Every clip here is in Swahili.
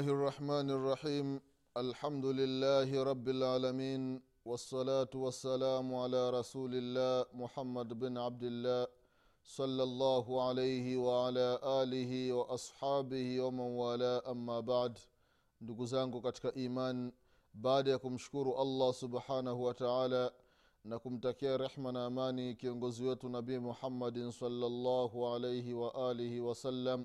الله الرحمن الرحيم الحمد لله رب العالمين والصلاة والسلام على رسول الله محمد بن عبد الله صلى الله عليه وعلى آله وأصحابه ومن والاه أما بعد ndugu zangu katika iman baada ya kumshukuru allah subhanahu wa taala na kumtakia rehma na amani kiongozi wetu nabii muhammadin salllahu alaihi waalihi wasallam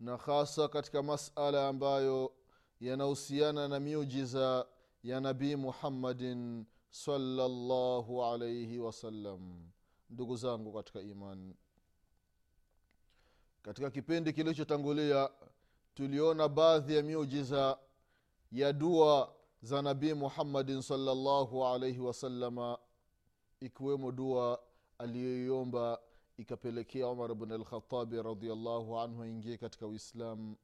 na hasa katika masala ambayo yanahusiana na miujiza ya nabii muhammadin salllahu alaihi wasallam ndugu zangu katika imani katika kipindi kilichotangulia tuliona baadhi ya miujiza ya dua za nabii muhammadin salllahu alaihi wasalama ikiwemo dua aliyoiomba ikapelekea umar bn alkhatabi radiallahu anhu aingie katika uislam.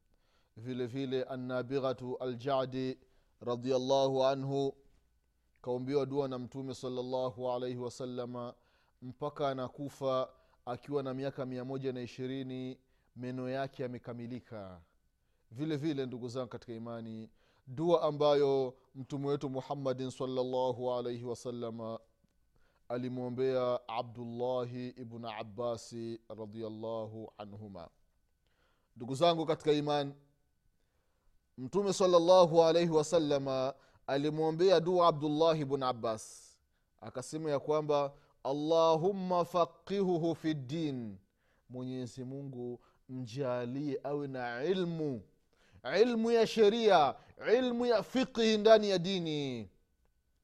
Vile vile annabighatu aljadi radiallahu anhu kaombiwa dua na mtume salllahu alaihi wasalama mpaka anakufa akiwa na miaka mia moja na ishirini meno yake yamekamilika. Vile vile ndugu zangu katika imani dua ambayo mtume wetu muhammadin salllahu alaihi wasalama alimwombea abdullahi ibn abasi radiallahu anhuma. Ndugu zangu katika iman mtume salllahu alaihi wasalama alimwombea dua abdullahi ibn abbas. Akasema ya kwamba allahumma faqihuhu fi ddin mwenyezi mungu mjalie awe na ilmu ilmu ya sheria ilmu ya fiqhi ndani ya dini.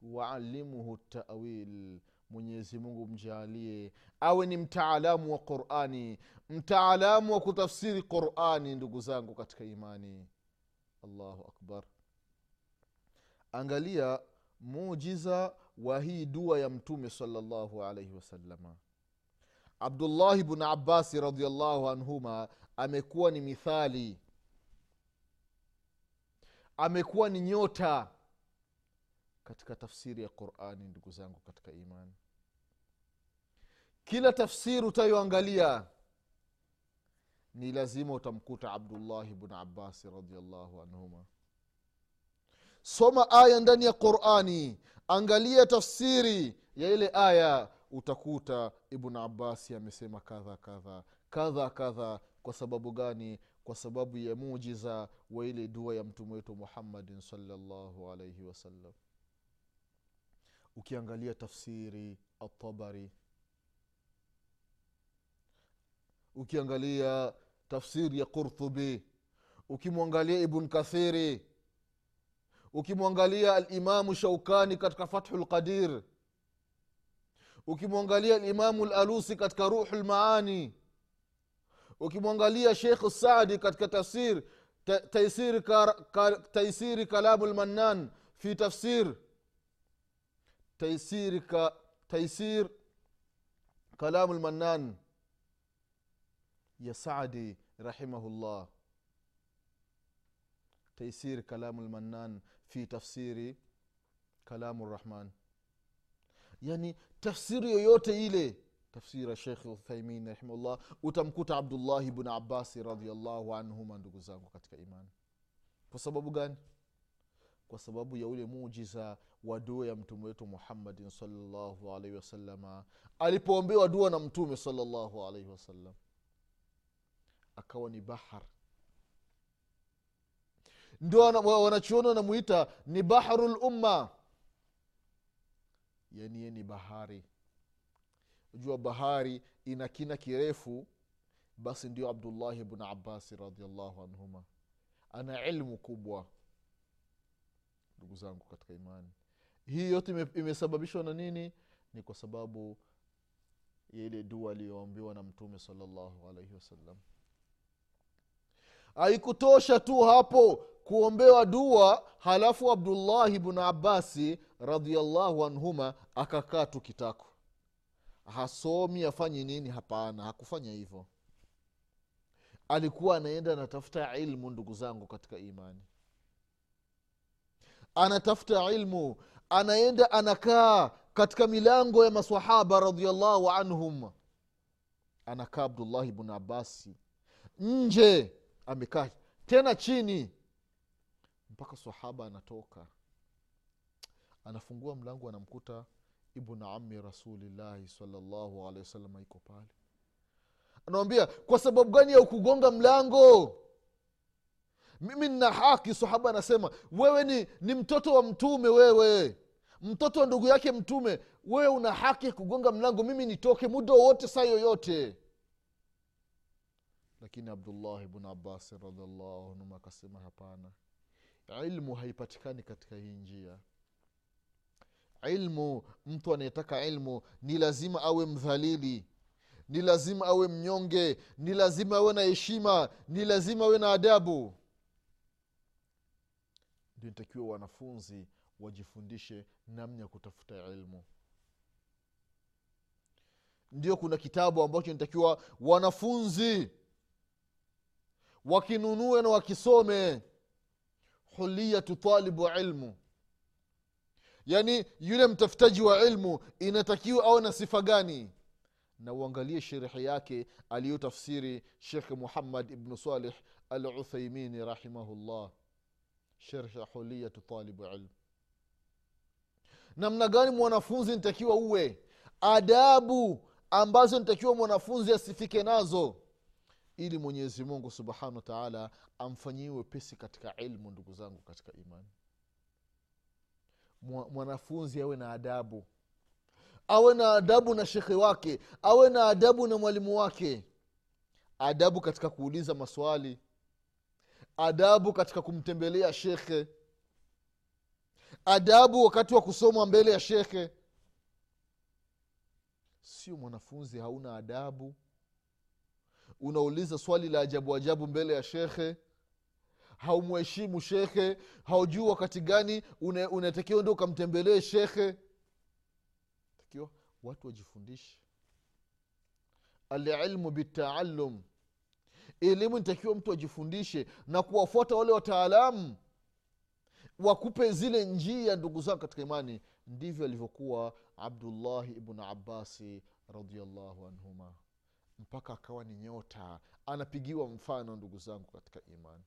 Waalimuhu tawil mwenyezi mungu mjaalie awe ni mtaalamu wa qurani mtaalamu wa kutafsiri qurani ndugu zangu katika imani. Allahu akbar. Angalia mujiza wa hii dua ya mtume salllahu alaihi wasalama abdullahi bnu abasi radiallahu anhuma amekuwa ni mithali. Amekuwa ni nyota katika tafsiri ya qurani ndugu zangu katika imani. Kila tafsiri utayoangalia ni lazima utamkuta abdullahi bnu abasi radiallahu anhuma. Soma aya ndani ya qurani angalia tafsiri ya ile aya utakuta ibnu abasi amesema kadha kadha kadha kadha. Kwa sababu gani? Kwa sababu ya mujiza wa ile dua ya mtume wetu muhammadin salllahu alaihi wasallam ukiangalia tafsiri atabari ukiangalia tafsiri ya qurtubi. Ukimwangalia ibn kathiri. Ukimwangalia alimamu shaukani katika fathu lqadir ukimwangalia alimamu lalusi katika ruhu lmaani ukimwangalia sheikh sadi katika tafsir taisiri, kar, kar, taisiri kalamu lmannan fi tafsir taisiri, تيسير كلام kalamu يا ya sadi الله. taisir كلام lmannan fi tafsiri كلام الرحمن. yani tafsiri yoyote ile tafsiri ya shekh uthaimin rahimahullah utamkuta abdullahi bnu abasi radiallahu anhuma ndugu zangu katika imani kwa sababu gani? Kwa sababu ya ule mujiza wa dua ya mtume wetu muhammadin salllahu alaihi wasalama alipoombewa dua na mtume salllahu alaihi wasallam akawa ni bahar. Ndio wana- wa- wanachuoni wanamuita ni bahru lumma yani ye ni bahari. Jua bahari ina kina kirefu basi ndio abdullahi bnu abasi radiallahu anhuma. Ana ilmu kubwa ndugu zangu katika imani hii yote imesababishwa na nini? Ni kwa sababu ya ile dua aliyoambiwa na mtume salallahu alaihi wasallam. Haikutosha tu hapo kuombewa dua halafu abdullahi bnu abasi radiallahu anhuma akakaa tu kitako. Hasomi afanye nini? Hapana hakufanya hivyo. Alikuwa anaenda anatafuta ilmu ndugu zangu katika imani. Anatafuta ilmu anaenda anakaa katika milango ya masahaba radiallahu anhum. Anakaa abdullahi bnu abasi nje amekaa. Tena chini. Mpaka sahaba anatoka. Anafungua mlango anamkuta ibnu ami rasulillahi salllahu alehi wasallam iko pale. Anawambia kwa sababu gani ya ukugonga mlango mimi nina haki sahaba anasema wewe ni, ni mtoto wa mtume wewe. Mtoto wa ndugu yake mtume wewe una haki ya kugonga mlango mimi nitoke muda wowote saa yoyote. Lakini abdullah bnu abasi radiallahu akasema hapana. Ilmu haipatikani katika hii njia. Ilmu mtu anayetaka ilmu ni lazima awe mdhalili ni lazima awe mnyonge ni lazima awe na heshima ni lazima awe na adabu nitakiwa wanafunzi wajifundishe namna ya kutafuta ilmu. Ndio kuna kitabu ambacho nitakiwa wanafunzi wakinunue na wakisome. Huliyatu talibu ilmu. Yaani yule mtafutaji wa ilmu inatakiwa awe na sifa gani? Na uangalie sherehe yake aliyotafsiri shekh muhammad ibnu salih al uthaimini rahimahullah sherhe huliyatu talibu ilm. Namna gani mwanafunzi nitakiwa uwe? Adabu ambazo nitakiwa mwanafunzi asifike nazo. Ili mwenyezi mungu subhanahu wa taala amfanyie wepesi katika ilmu ndugu zangu katika imani. Mwanafunzi awe na adabu. Awe na adabu na shekhe wake. Awe na adabu na mwalimu wake. Adabu katika kuuliza maswali adabu katika kumtembelea shekhe. Adabu wakati wa kusoma mbele ya shekhe. Sio mwanafunzi hauna adabu. Unauliza swali la ajabu ajabu mbele ya shekhe. Haumheshimu shekhe. Haujui wakati gani unatakiwa ndo ukamtembelee shekhe. Takiwa watu wajifundishe. Alilmu bitaalum elimu nitakiwa mtu ajifundishe na kuwafuata wale wataalamu wakupe zile njia ndugu zao katika imani. Ndivyo alivyokuwa abdullahi ibnu abasi radiallahu anhuma. Mpaka akawa ni nyota anapigiwa mfano ndugu zangu katika imani.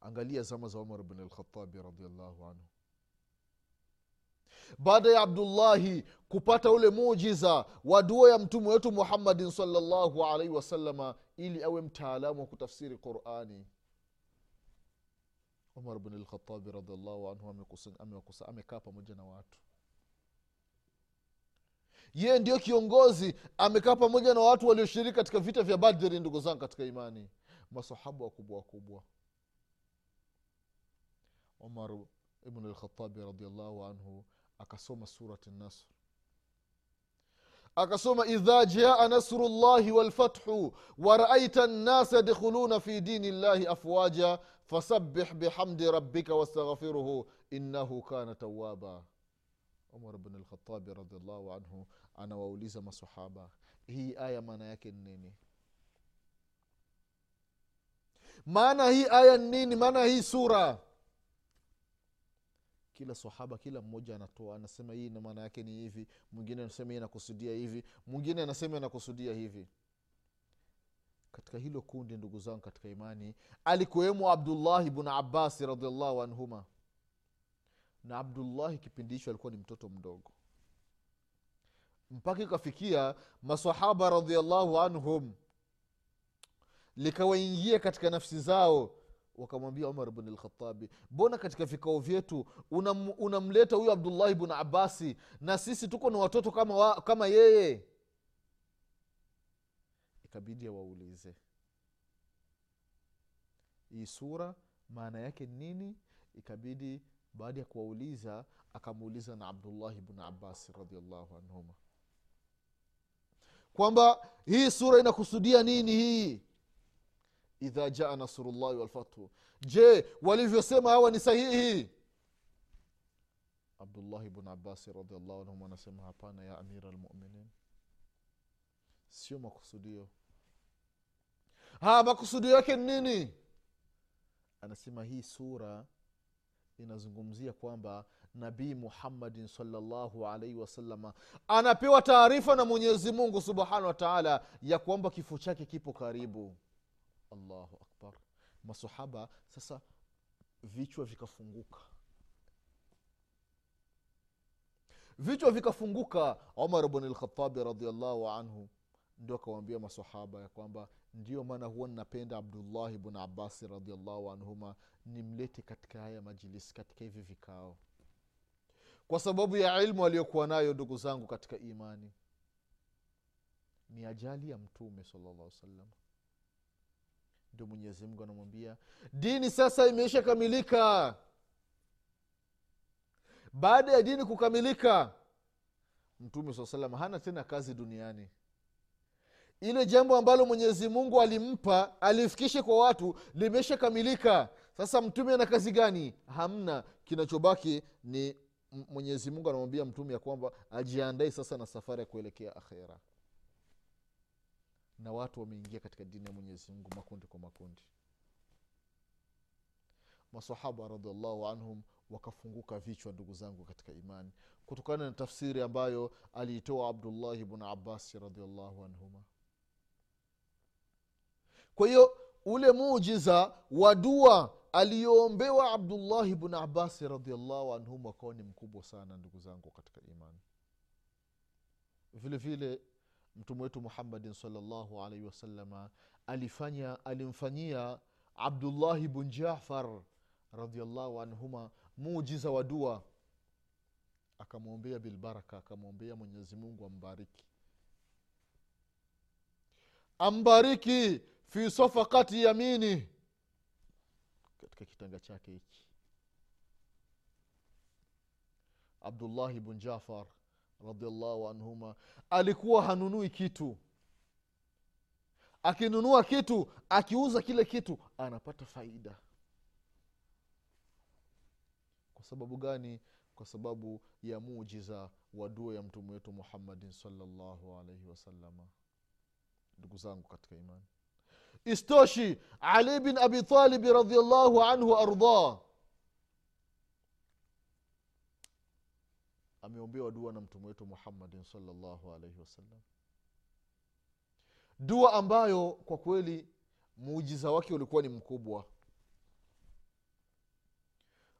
Angalia zama za umar bn alkhatabi radiallahu anhu baada ya abdullahi kupata ule mujiza wa dua ya mtume wetu muhammadin salllahu alaihi wasalama ili awe mtaalamu wa kutafsiri qurani. Umar bn lkhatabi radiallahu anhu amekaa pamoja na watu. Yeye ndiyo kiongozi amekaa pamoja na watu walioshiriki katika vita vya badri ndugu zangu katika imani. Masahaba wakubwa wakubwa. Umar ibn lkhatabi radiallahu anhu akasoma surati nasr akasoma idha jaa nasru llahi walfathu waraaita nnasa yadkhuluna fi dini llahi afwaja fasabih bihamdi rabbika wastaghfiruhu innahu kana tawaba umar bn lkhatabi radiallahu anhu anawauliza masahaba hii aya maana yake ni nini maana hii aya ni nini maana hii sura kila sahaba kila mmoja anatoa anasema hii na maana yake ni hivi mwingine anasema hii anakusudia hivi mwingine anasema anakusudia hivi. Katika hilo kundi ndugu zangu katika imani alikuwemo abdullahi bnu abasi radiallahu anhuma. Na abdullahi kipindi hicho alikuwa ni mtoto mdogo. Mpaka ikafikia masahaba radiallahu anhum likawaingia katika nafsi zao wakamwambia umar bn lkhatabi mbona katika vikao vyetu unam- unamleta huyo abdullahi bn abasi na sisi tuko na watoto kama, wa, kama yeye? Ikabidi awaulize hii sura maana yake nini? Ikabidi baada ya kuwauliza akamuuliza na abdullahi bn abasi radiallahu anhuma kwamba hii sura inakusudia nini hii idha jaa nasrullahi walfathu je walivyosema hawa ni sahihi? Abdullahi bn abasi radiallahu anhum anasema hapana ya amira lmuminin sio makusudio. Ha makusudio yake ni nini? Anasema hii sura inazungumzia kwamba nabii muhammadin salllahu alaihi wasalama anapewa taarifa na mwenyezi mungu subhanahu wa taala ya kwamba kifo chake kipo karibu allahu akbar. Masahaba sasa vichwa vikafunguka. Vichwa vikafunguka. Umar bn lkhatabi radiallahu anhu ndio akawambia masahaba ya kwamba ndio maana huwa ninapenda abdullahi bn abasi radiallahu anhuma nimlete katika haya majilisi katika hivi vikao. Kwa sababu ya ilmu aliyokuwa nayo ndugu zangu katika imani. Ni ajali ya mtume salllah salam ndio mwenyezi mungu anamwambia dini sasa imeisha kamilika baada ya dini kukamilika mtume saa salam hana tena kazi duniani. Ile jambo ambalo mwenyezi mungu alimpa alifikishe kwa watu limeshakamilika. Sasa mtume ana kazi gani? Hamna. Kinachobaki ni mwenyezi mungu anamwambia mtume ya kwamba ajiandae sasa na safari ya kuelekea akhera na watu wameingia katika dini ya mwenyezi mungu makundi kwa makundi. Masahaba radiallahu anhum wakafunguka vichwa ndugu zangu katika imani. Kutokana na tafsiri ambayo aliitoa abdullahi bnu abasi radiallahu anhuma. Kwa hiyo ule mujiza wa dua aliyoombewa abdullahi bnu abasi radiallahu anhuma wakawa ni mkubwa sana ndugu zangu katika imani. Vile vile mtume wetu muhammadin salllahu alaihi wasalama alifanya alimfanyia abdullahi bn jafar radiallahu anhuma mujiza wa dua. Akamwombea bilbaraka akamwombea mwenyezi mungu ambariki. Ambariki fi safakati yamini. Katika kitanga chake hiki. Abdullahi bn jafar radiallahu anhuma alikuwa hanunui kitu. Akinunua kitu akiuza kile kitu anapata faida. Kwa sababu gani? Kwa sababu ya mujiza wa dua ya mtume wetu muhammadin salllahu alaihi wasalama ndugu zangu katika imani. Istoshi ali bin abi talibi radiallahu anhu ardah ameombewa dua na mtume wetu muhammadin salllahu alaihi wasallam dua ambayo kwa kweli muujiza wake ulikuwa ni mkubwa.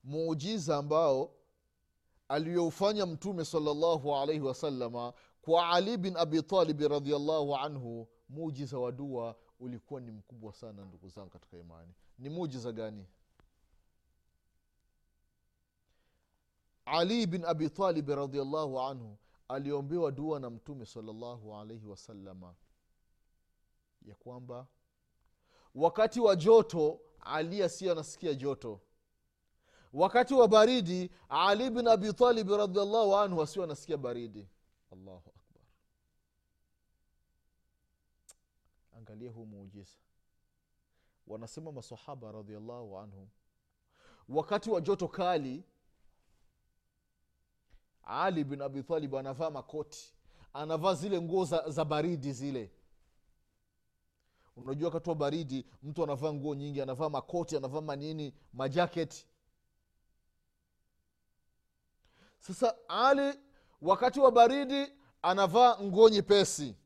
Muujiza ambao aliyoufanya mtume salllahu alaihi wasalama kwa ali bin abitalibi radiallahu anhu muujiza wa dua ulikuwa ni mkubwa sana ndugu zangu katika imani. Ni muujiza gani ali bin abi talibi radiallahu anhu aliombewa dua na mtume salllahu alaihi wasalama ya kwamba wakati wa joto ali asiye anasikia joto. Wakati wa baridi ali bin abitalibi radiallahu anhu asiwe anasikia baridi. Allahu akbar. Angalia huu muujiza. Wanasema masahaba radiallahu anhum wakati wa joto kali ali bin abitalibu anavaa makoti anavaa zile nguo za, za baridi zile. Unajua wakati wa baridi mtu anavaa nguo nyingi anavaa makoti anavaa manini majaketi sasa ali wakati wa baridi anavaa nguo nyepesi.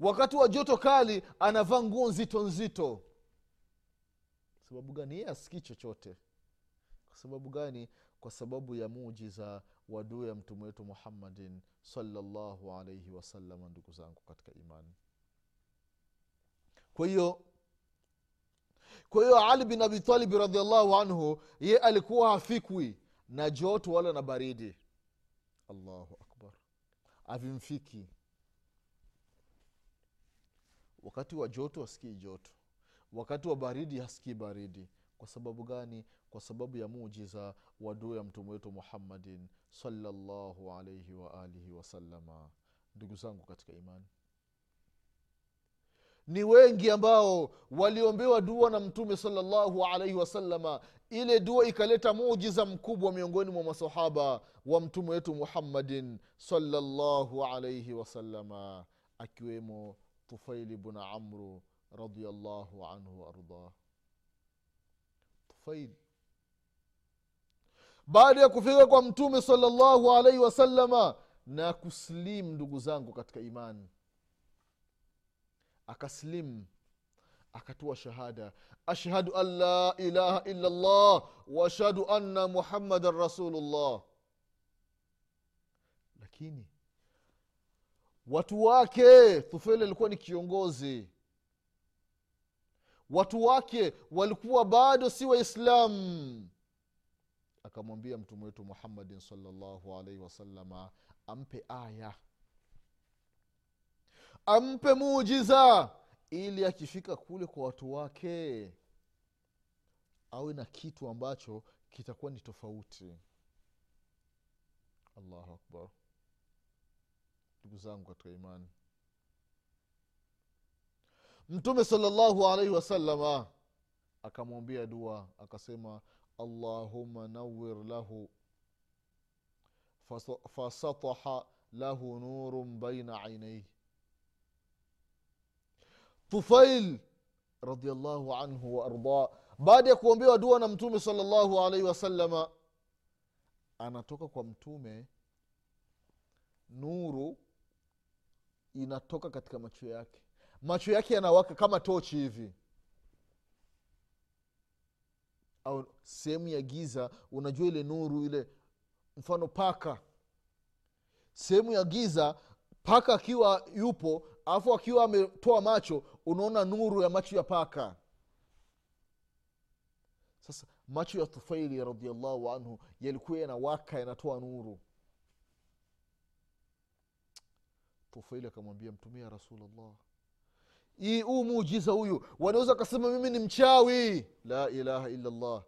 Wakati wa joto kali anavaa nguo nzito nzito. Sababu gani yeye asikii chochote? Kwa sababu gani kwa sababu ya mujiza wa dua ya mtume wetu muhammadin salallahu alaihi wasalama ndugu zangu katika imani. Kwa hiyo kwa hiyo ali bin abitalibi radiallahu anhu ye alikuwa hafikwi na joto wala na baridi. Allahu akbar. Avimfiki wakati wa joto hasikii joto. Wakati wa baridi hasikii baridi. Kwa sababu gani kwa sababu ya mujiza wa dua ya mtume wetu muhammadin salllahu alaihi waalihi wasalama ndugu zangu katika imani ni wengi ambao waliombewa dua na mtume salllahu alaihi wasalama ile dua ikaleta mujiza mkubwa miongoni mwa masahaba wa mtume wetu muhammadin salllahu alaihi wasalama akiwemo tufaili bnu amru radiallahu anhu waardah tufail baada ya kufika kwa mtume salllahu alaihi wasalama na kuslim ndugu zangu katika imani akaslim akatoa shahada. Ashhadu an la ilaha illa llah waashhadu anna muhammadan rasulullah. Lakini watu wake thufeli alikuwa ni kiongozi. Watu wake walikuwa bado si waislamu akamwambia mtume wetu muhammadin salllahu alaihi wasalama ampe aya. Ampe muujiza ili akifika kule kwa watu wake awe na kitu ambacho kitakuwa ni tofauti. Allahu akbar. Ndugu zangu katika imani. Mtume salllahu alaihi wasalama akamwambia dua akasema allahuma nawir lahu. Fasataha lahu nurun baina ainaihi tufail radiallahu anhu waardah baada ya kuombewa dua na mtume salllahu alaihi wasalama anatoka kwa mtume nuru inatoka katika macho yake. Macho yake yanawaka kama tochi hivi au sehemu ya giza unajua ile nuru ile mfano paka. Sehemu ya giza paka akiwa yupo alafu akiwa ametoa macho unaona nuru ya macho ya paka. Sasa macho ya tufaili radiallahu anhu yalikuwa yanawaka yanatoa nuru. Tufaili akamwambia mtumia rasulllah hii huu muujiza huyu. Wanaweza akasema mimi ni mchawi. La ilaha illa llah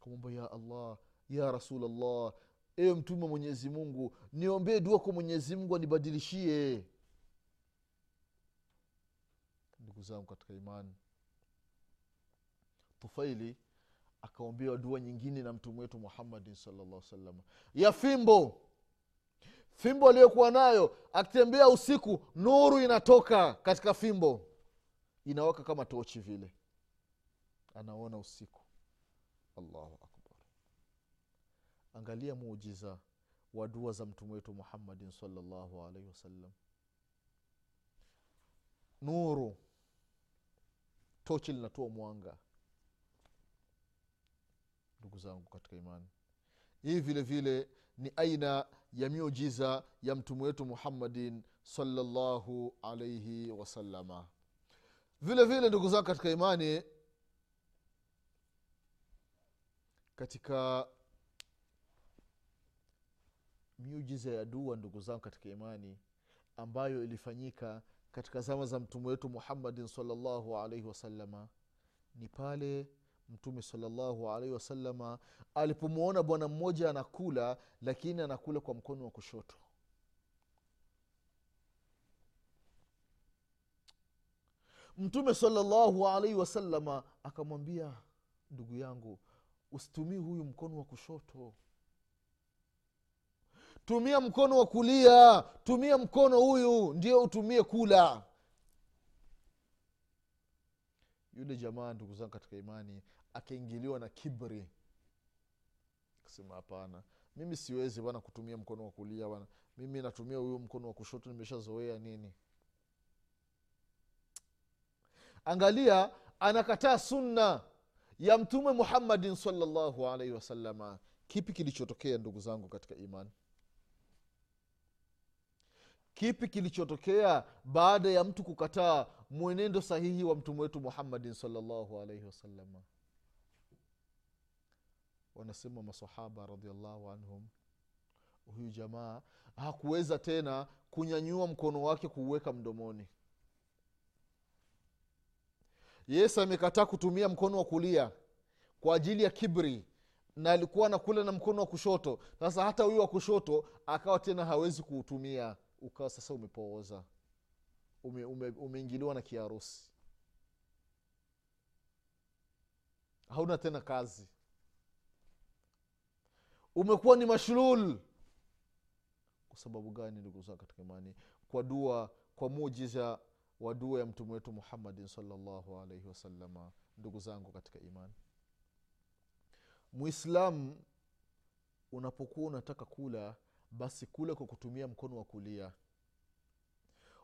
akamwamba ya allah ya rasulllah ewe mtume wa mwenyezi mungu niombee dua kwa mwenyezi mungu anibadilishie. Ndugu zangu katika imani tufaili akaombewa dua nyingine na mtume wetu muhammadin salllah salam ya fimbo fimbo aliyokuwa nayo akitembea usiku nuru inatoka katika fimbo. Inawaka kama tochi vile. Anaona usiku. Allahu akbar. Angalia muujiza wa dua za mtume wetu muhammadin salllahu alaihi wasallam nuru. Tochi linatoa mwanga. Ndugu zangu katika imani. Hii vile vile ni aina ya miujiza ya mtume wetu muhammadin salllahu alaihi wasalama vile vile ndugu zangu katika imani katika miujiza ya dua ndugu zangu katika imani ambayo ilifanyika katika zama za mtume wetu muhammadin salllahu alaihi wasalama ni pale mtume salllahu alaihi wasalama alipomwona bwana mmoja anakula lakini anakula kwa mkono wa kushoto. Mtume salllahu alaihi wasalama akamwambia ndugu yangu usitumii huyu mkono wa kushoto. Tumia mkono wa kulia tumia mkono huyu ndio utumie kula yule jamaa ndugu zangu katika imani akaingiliwa na kibri. Kasema hapana mimi siwezi bana kutumia mkono wa kulia bana mimi natumia huyo mkono wa kushoto nimeshazoea nini? Angalia anakataa sunna ya mtume muhammadin salllahu alaihi wasalama kipi kilichotokea ndugu zangu katika imani kipi kilichotokea baada ya mtu kukataa mwenendo sahihi wa mtume wetu muhammadin salllahu alaihi wasalama wanasema masahaba radiallahu anhum huyu jamaa hakuweza tena kunyanyua mkono wake kuuweka mdomoni. Yesu amekataa kutumia mkono wa kulia kwa ajili ya kibri na alikuwa anakula na mkono wa kushoto. Sasa hata huyu wa kushoto akawa tena hawezi kuutumia ukawa sasa umepooza ume, ume, umeingiliwa na kiharusi. Hauna tena kazi. Umekuwa ni mashlul kwa sababu gani ndugu zangu katika imani? Kwa dua kwa mujiza wa dua ya mtume wetu muhammadin salllahu alaihi wasalama ndugu zangu katika imani. Mwislamu unapokuwa unataka kula basi kula kwa kutumia mkono wa kulia.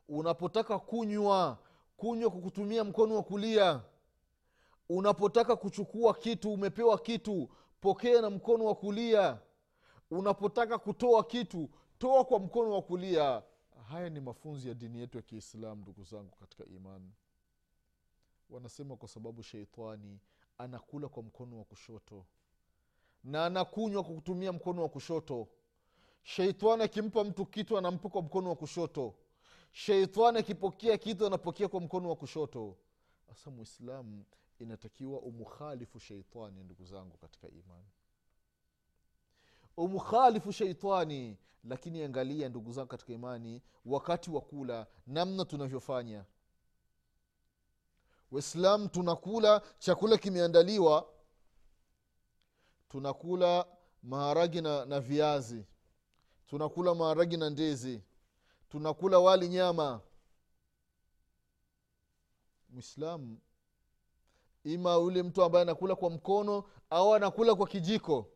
Unapotaka kunywa kunywa kwa kutumia mkono wa kulia. Unapotaka kuchukua kitu umepewa kitu pokea na mkono wa kulia. Unapotaka kutoa kitu toa kwa mkono wa kulia. Haya ni mafunzo ya dini yetu ya kiislamu ndugu zangu katika imani. Wanasema kwa sababu sheitani anakula kwa mkono wa kushoto na anakunywa kwa kutumia mkono wa kushoto sheitani akimpa mtu kitu anampa kwa mkono wa kushoto. Sheitani akipokea kitu anapokea kwa mkono wa kushoto. Hasa mwislamu inatakiwa umukhalifu sheitani ndugu zangu katika imani. Umukhalifu sheitani lakini angalia ndugu zangu katika imani wakati wa kula namna tunavyofanya. Waislam tunakula chakula kimeandaliwa. Tunakula maharagi na, na viazi tunakula maharagi na ndezi tunakula wali nyama. Mwislamu ima yule mtu ambaye anakula kwa mkono au anakula kwa kijiko.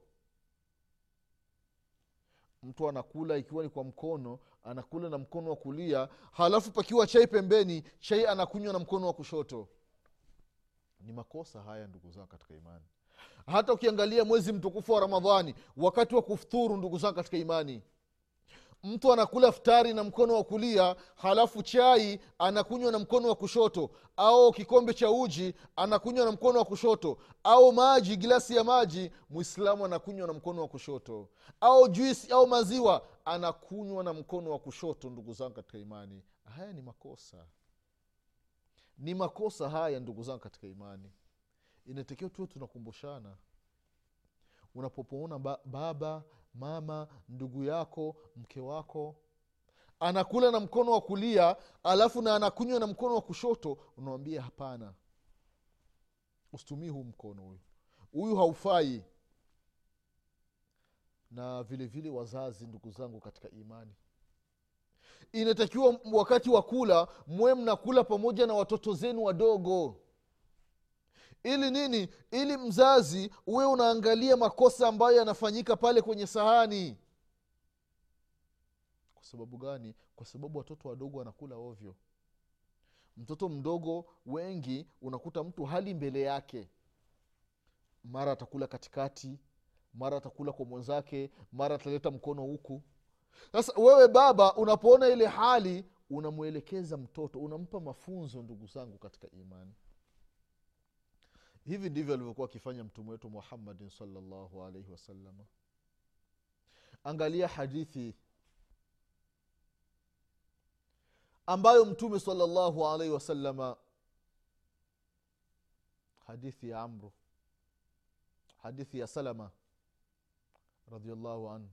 Mtu anakula ikiwa ni kwa mkono anakula na mkono wa kulia halafu pakiwa chai pembeni chai anakunywa na mkono wa kushoto. Ni makosa haya ndugu zangu katika imani. Hata ukiangalia mwezi mtukufu wa ramadhani wakati wa kufuturu ndugu zangu katika imani mtu anakula ftari na mkono wa kulia halafu chai anakunywa na mkono wa kushoto. Au kikombe cha uji anakunywa na mkono wa kushoto. Au maji gilasi ya maji mwislamu anakunywa na mkono wa kushoto. Au juisi au maziwa anakunywa na mkono wa kushoto ndugu zangu katika imani. Haya ni makosa. Ni makosa haya ndugu zangu katika imani. Inatakiwa tuwe tunakumbushana. Unapopoona ba- baba mama ndugu yako mke wako. Anakula na mkono wa kulia alafu na anakunywa na mkono wa kushoto unawambia hapana usitumii huu mkono huyu. Huyu haufai. Na vile vile wazazi ndugu zangu katika imani. Inatakiwa wakati wa kula mwe mnakula pamoja na watoto zenu wadogo ili nini? Ili mzazi uwe unaangalia makosa ambayo yanafanyika pale kwenye sahani. Kwa sababu gani? Kwa sababu watoto wadogo wanakula ovyo. Mtoto mdogo wengi unakuta mtu hali mbele yake. Mara atakula katikati mara atakula kwa mwenzake mara ataleta mkono huku. Sasa wewe baba unapoona ile hali unamwelekeza mtoto unampa mafunzo ndugu zangu katika imani hivi ndivyo alivyokuwa akifanya mtume wetu muhammadin salllahu alaihi wasalama angalia hadithi ambayo mtume salllahu alaihi wasalama hadithi ya amru hadithi ya salama radiallahu anhu.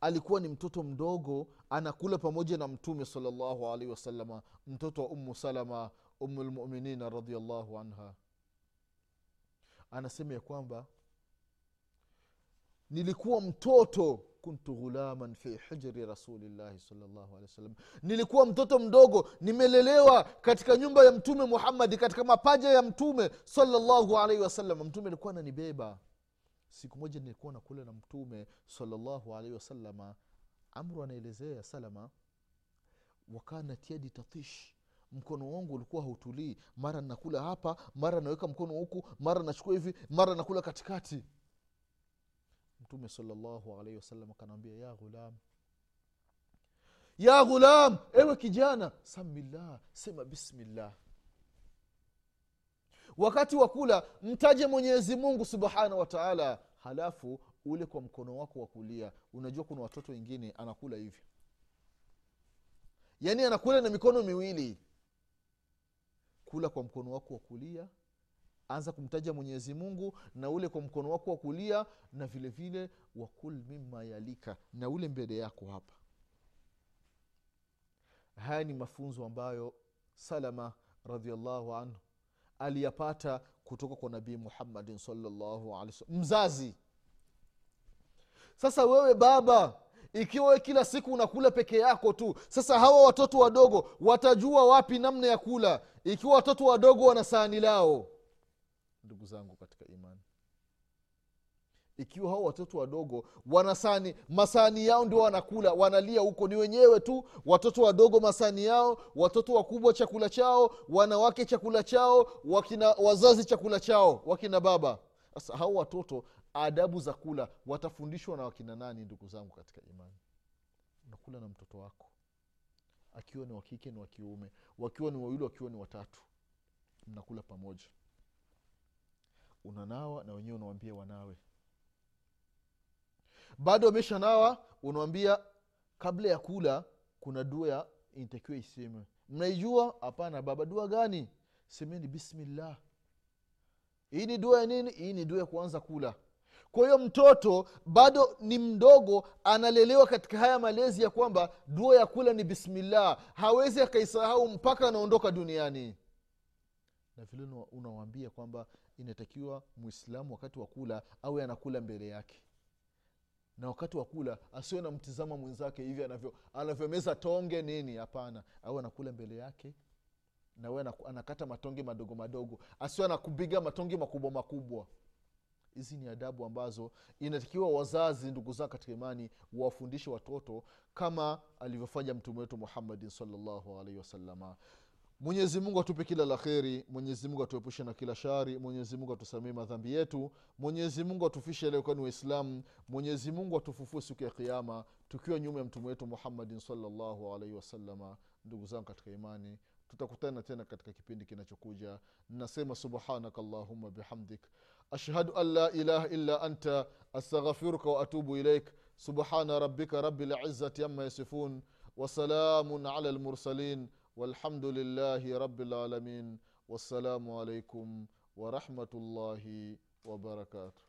Alikuwa ni mtoto mdogo anakula pamoja na mtume salllahu alaihi wasalama mtoto wa ummu salama umulmuminina radiallahu anha anasema ya kwamba nilikuwa mtoto kuntu ghulaman fi hijri rasulillahi salllahu alehi wasallam. Nilikuwa mtoto mdogo nimelelewa katika nyumba ya mtume muhammadi katika mapaja ya mtume salllahu alaihi wasallam. Mtume alikuwa ananibeba. Siku moja nilikuwa nakula na mtume salllahu alaihi wasalama amru anaelezea salama wakanat yadi tatish mkono wangu ulikuwa hautulii. Mara nakula hapa mara naweka mkono huku mara nachukua hivi mara nakula katikati. Mtume salllahu alaihi wasallam akanaambia ya ghulam ya ghulam ewe kijana samillah sema bismillah. Wakati wa kula mtaje mwenyezi mungu subhanahu wa halafu ule kwa mkono wako wa kulia. Unajua kuna watoto wengine anakula hivyo yaani anakula na mikono miwili kula kwa mkono wako wa kulia anza kumtaja mwenyezi mungu na ule kwa mkono wako wa kulia na vile vile wakul mima yalika na ule mbele yako hapa. Haya ni mafunzo ambayo salama radiallahu anhu aliyapata kutoka kwa nabii muhammadin salllahu alehi mzazi. Sasa wewe baba ikiwa kila siku unakula peke yako tu sasa hawa watoto wadogo watajua wapi namna ya kula. Ikiwa watoto wadogo wana sahani lao. Ndugu zangu katika imani. Ikiwa hao watoto wadogo wanasani masani yao ndio wanakula wanalia huko ni wenyewe tu. Watoto wadogo masani yao watoto wakubwa chakula chao wanawake chakula chao wakina wazazi chakula chao wakina baba. Sasa hao watoto adabu za kula watafundishwa na wakina nani ndugu zangu katika imani? Unakula na mtoto wako akiwa ni wakike ni wakiume wakiwa ni wawili wakiwa ni watatu mnakula pamoja. Unanawa na wenyewe unawambia wanawe. Bado wameshanawa unawambia kabla ya kula kuna dua inatakiwa isemwe. Mnaijua? Hapana baba dua gani? Semeni bismillah. Hii ni dua ya nini? Hii ni dua ya kuanza kula kwa hiyo mtoto bado ni mdogo analelewa katika haya malezi ya kwamba dua ya kula ni bismillah. Hawezi akaisahau mpaka anaondoka duniani. Na vile unawambia kwamba inatakiwa mwislamu wakati wa kula awe anakula mbele yake. Na wakati wa kula asiwe na mtizama mwenzake hivi anavyo anavyomeza tonge nini? Hapana. Awe anakula mbele yake nawe anakata matonge madogo madogo. Asiwe anakupiga matonge makubwa makubwa hizi ni adabu ambazo inatakiwa wazazi ndugu zao katika imani wawafundishe watoto kama alivyofanya mtume wetu muhammadin salllahu wasalama mwenyezi mungu atupe kila la kheri mwenyezimungu atuepushe na kila shari mwenyezimungu atusamee madhambi yetu mwenyezi mungu atufishe leo waislamu mwenyezimungu atufufue siku ya kiama tukiwa nyuma ya mtume wetu muhammadin salllahu alaihi wasalama ndugu zangu katika imani tutakutana tena katika kipindi kinachokuja nasema subhanaka allahuma bihamdik ashhadu an la ilaha illa anta astaghfiruka waatubu ilaik subhana rabbika rabi lizati ama yasifun wasalamun ala lmursalin والحمد لله رب العالمين والسلام عليكم ورحمه الله وبركاته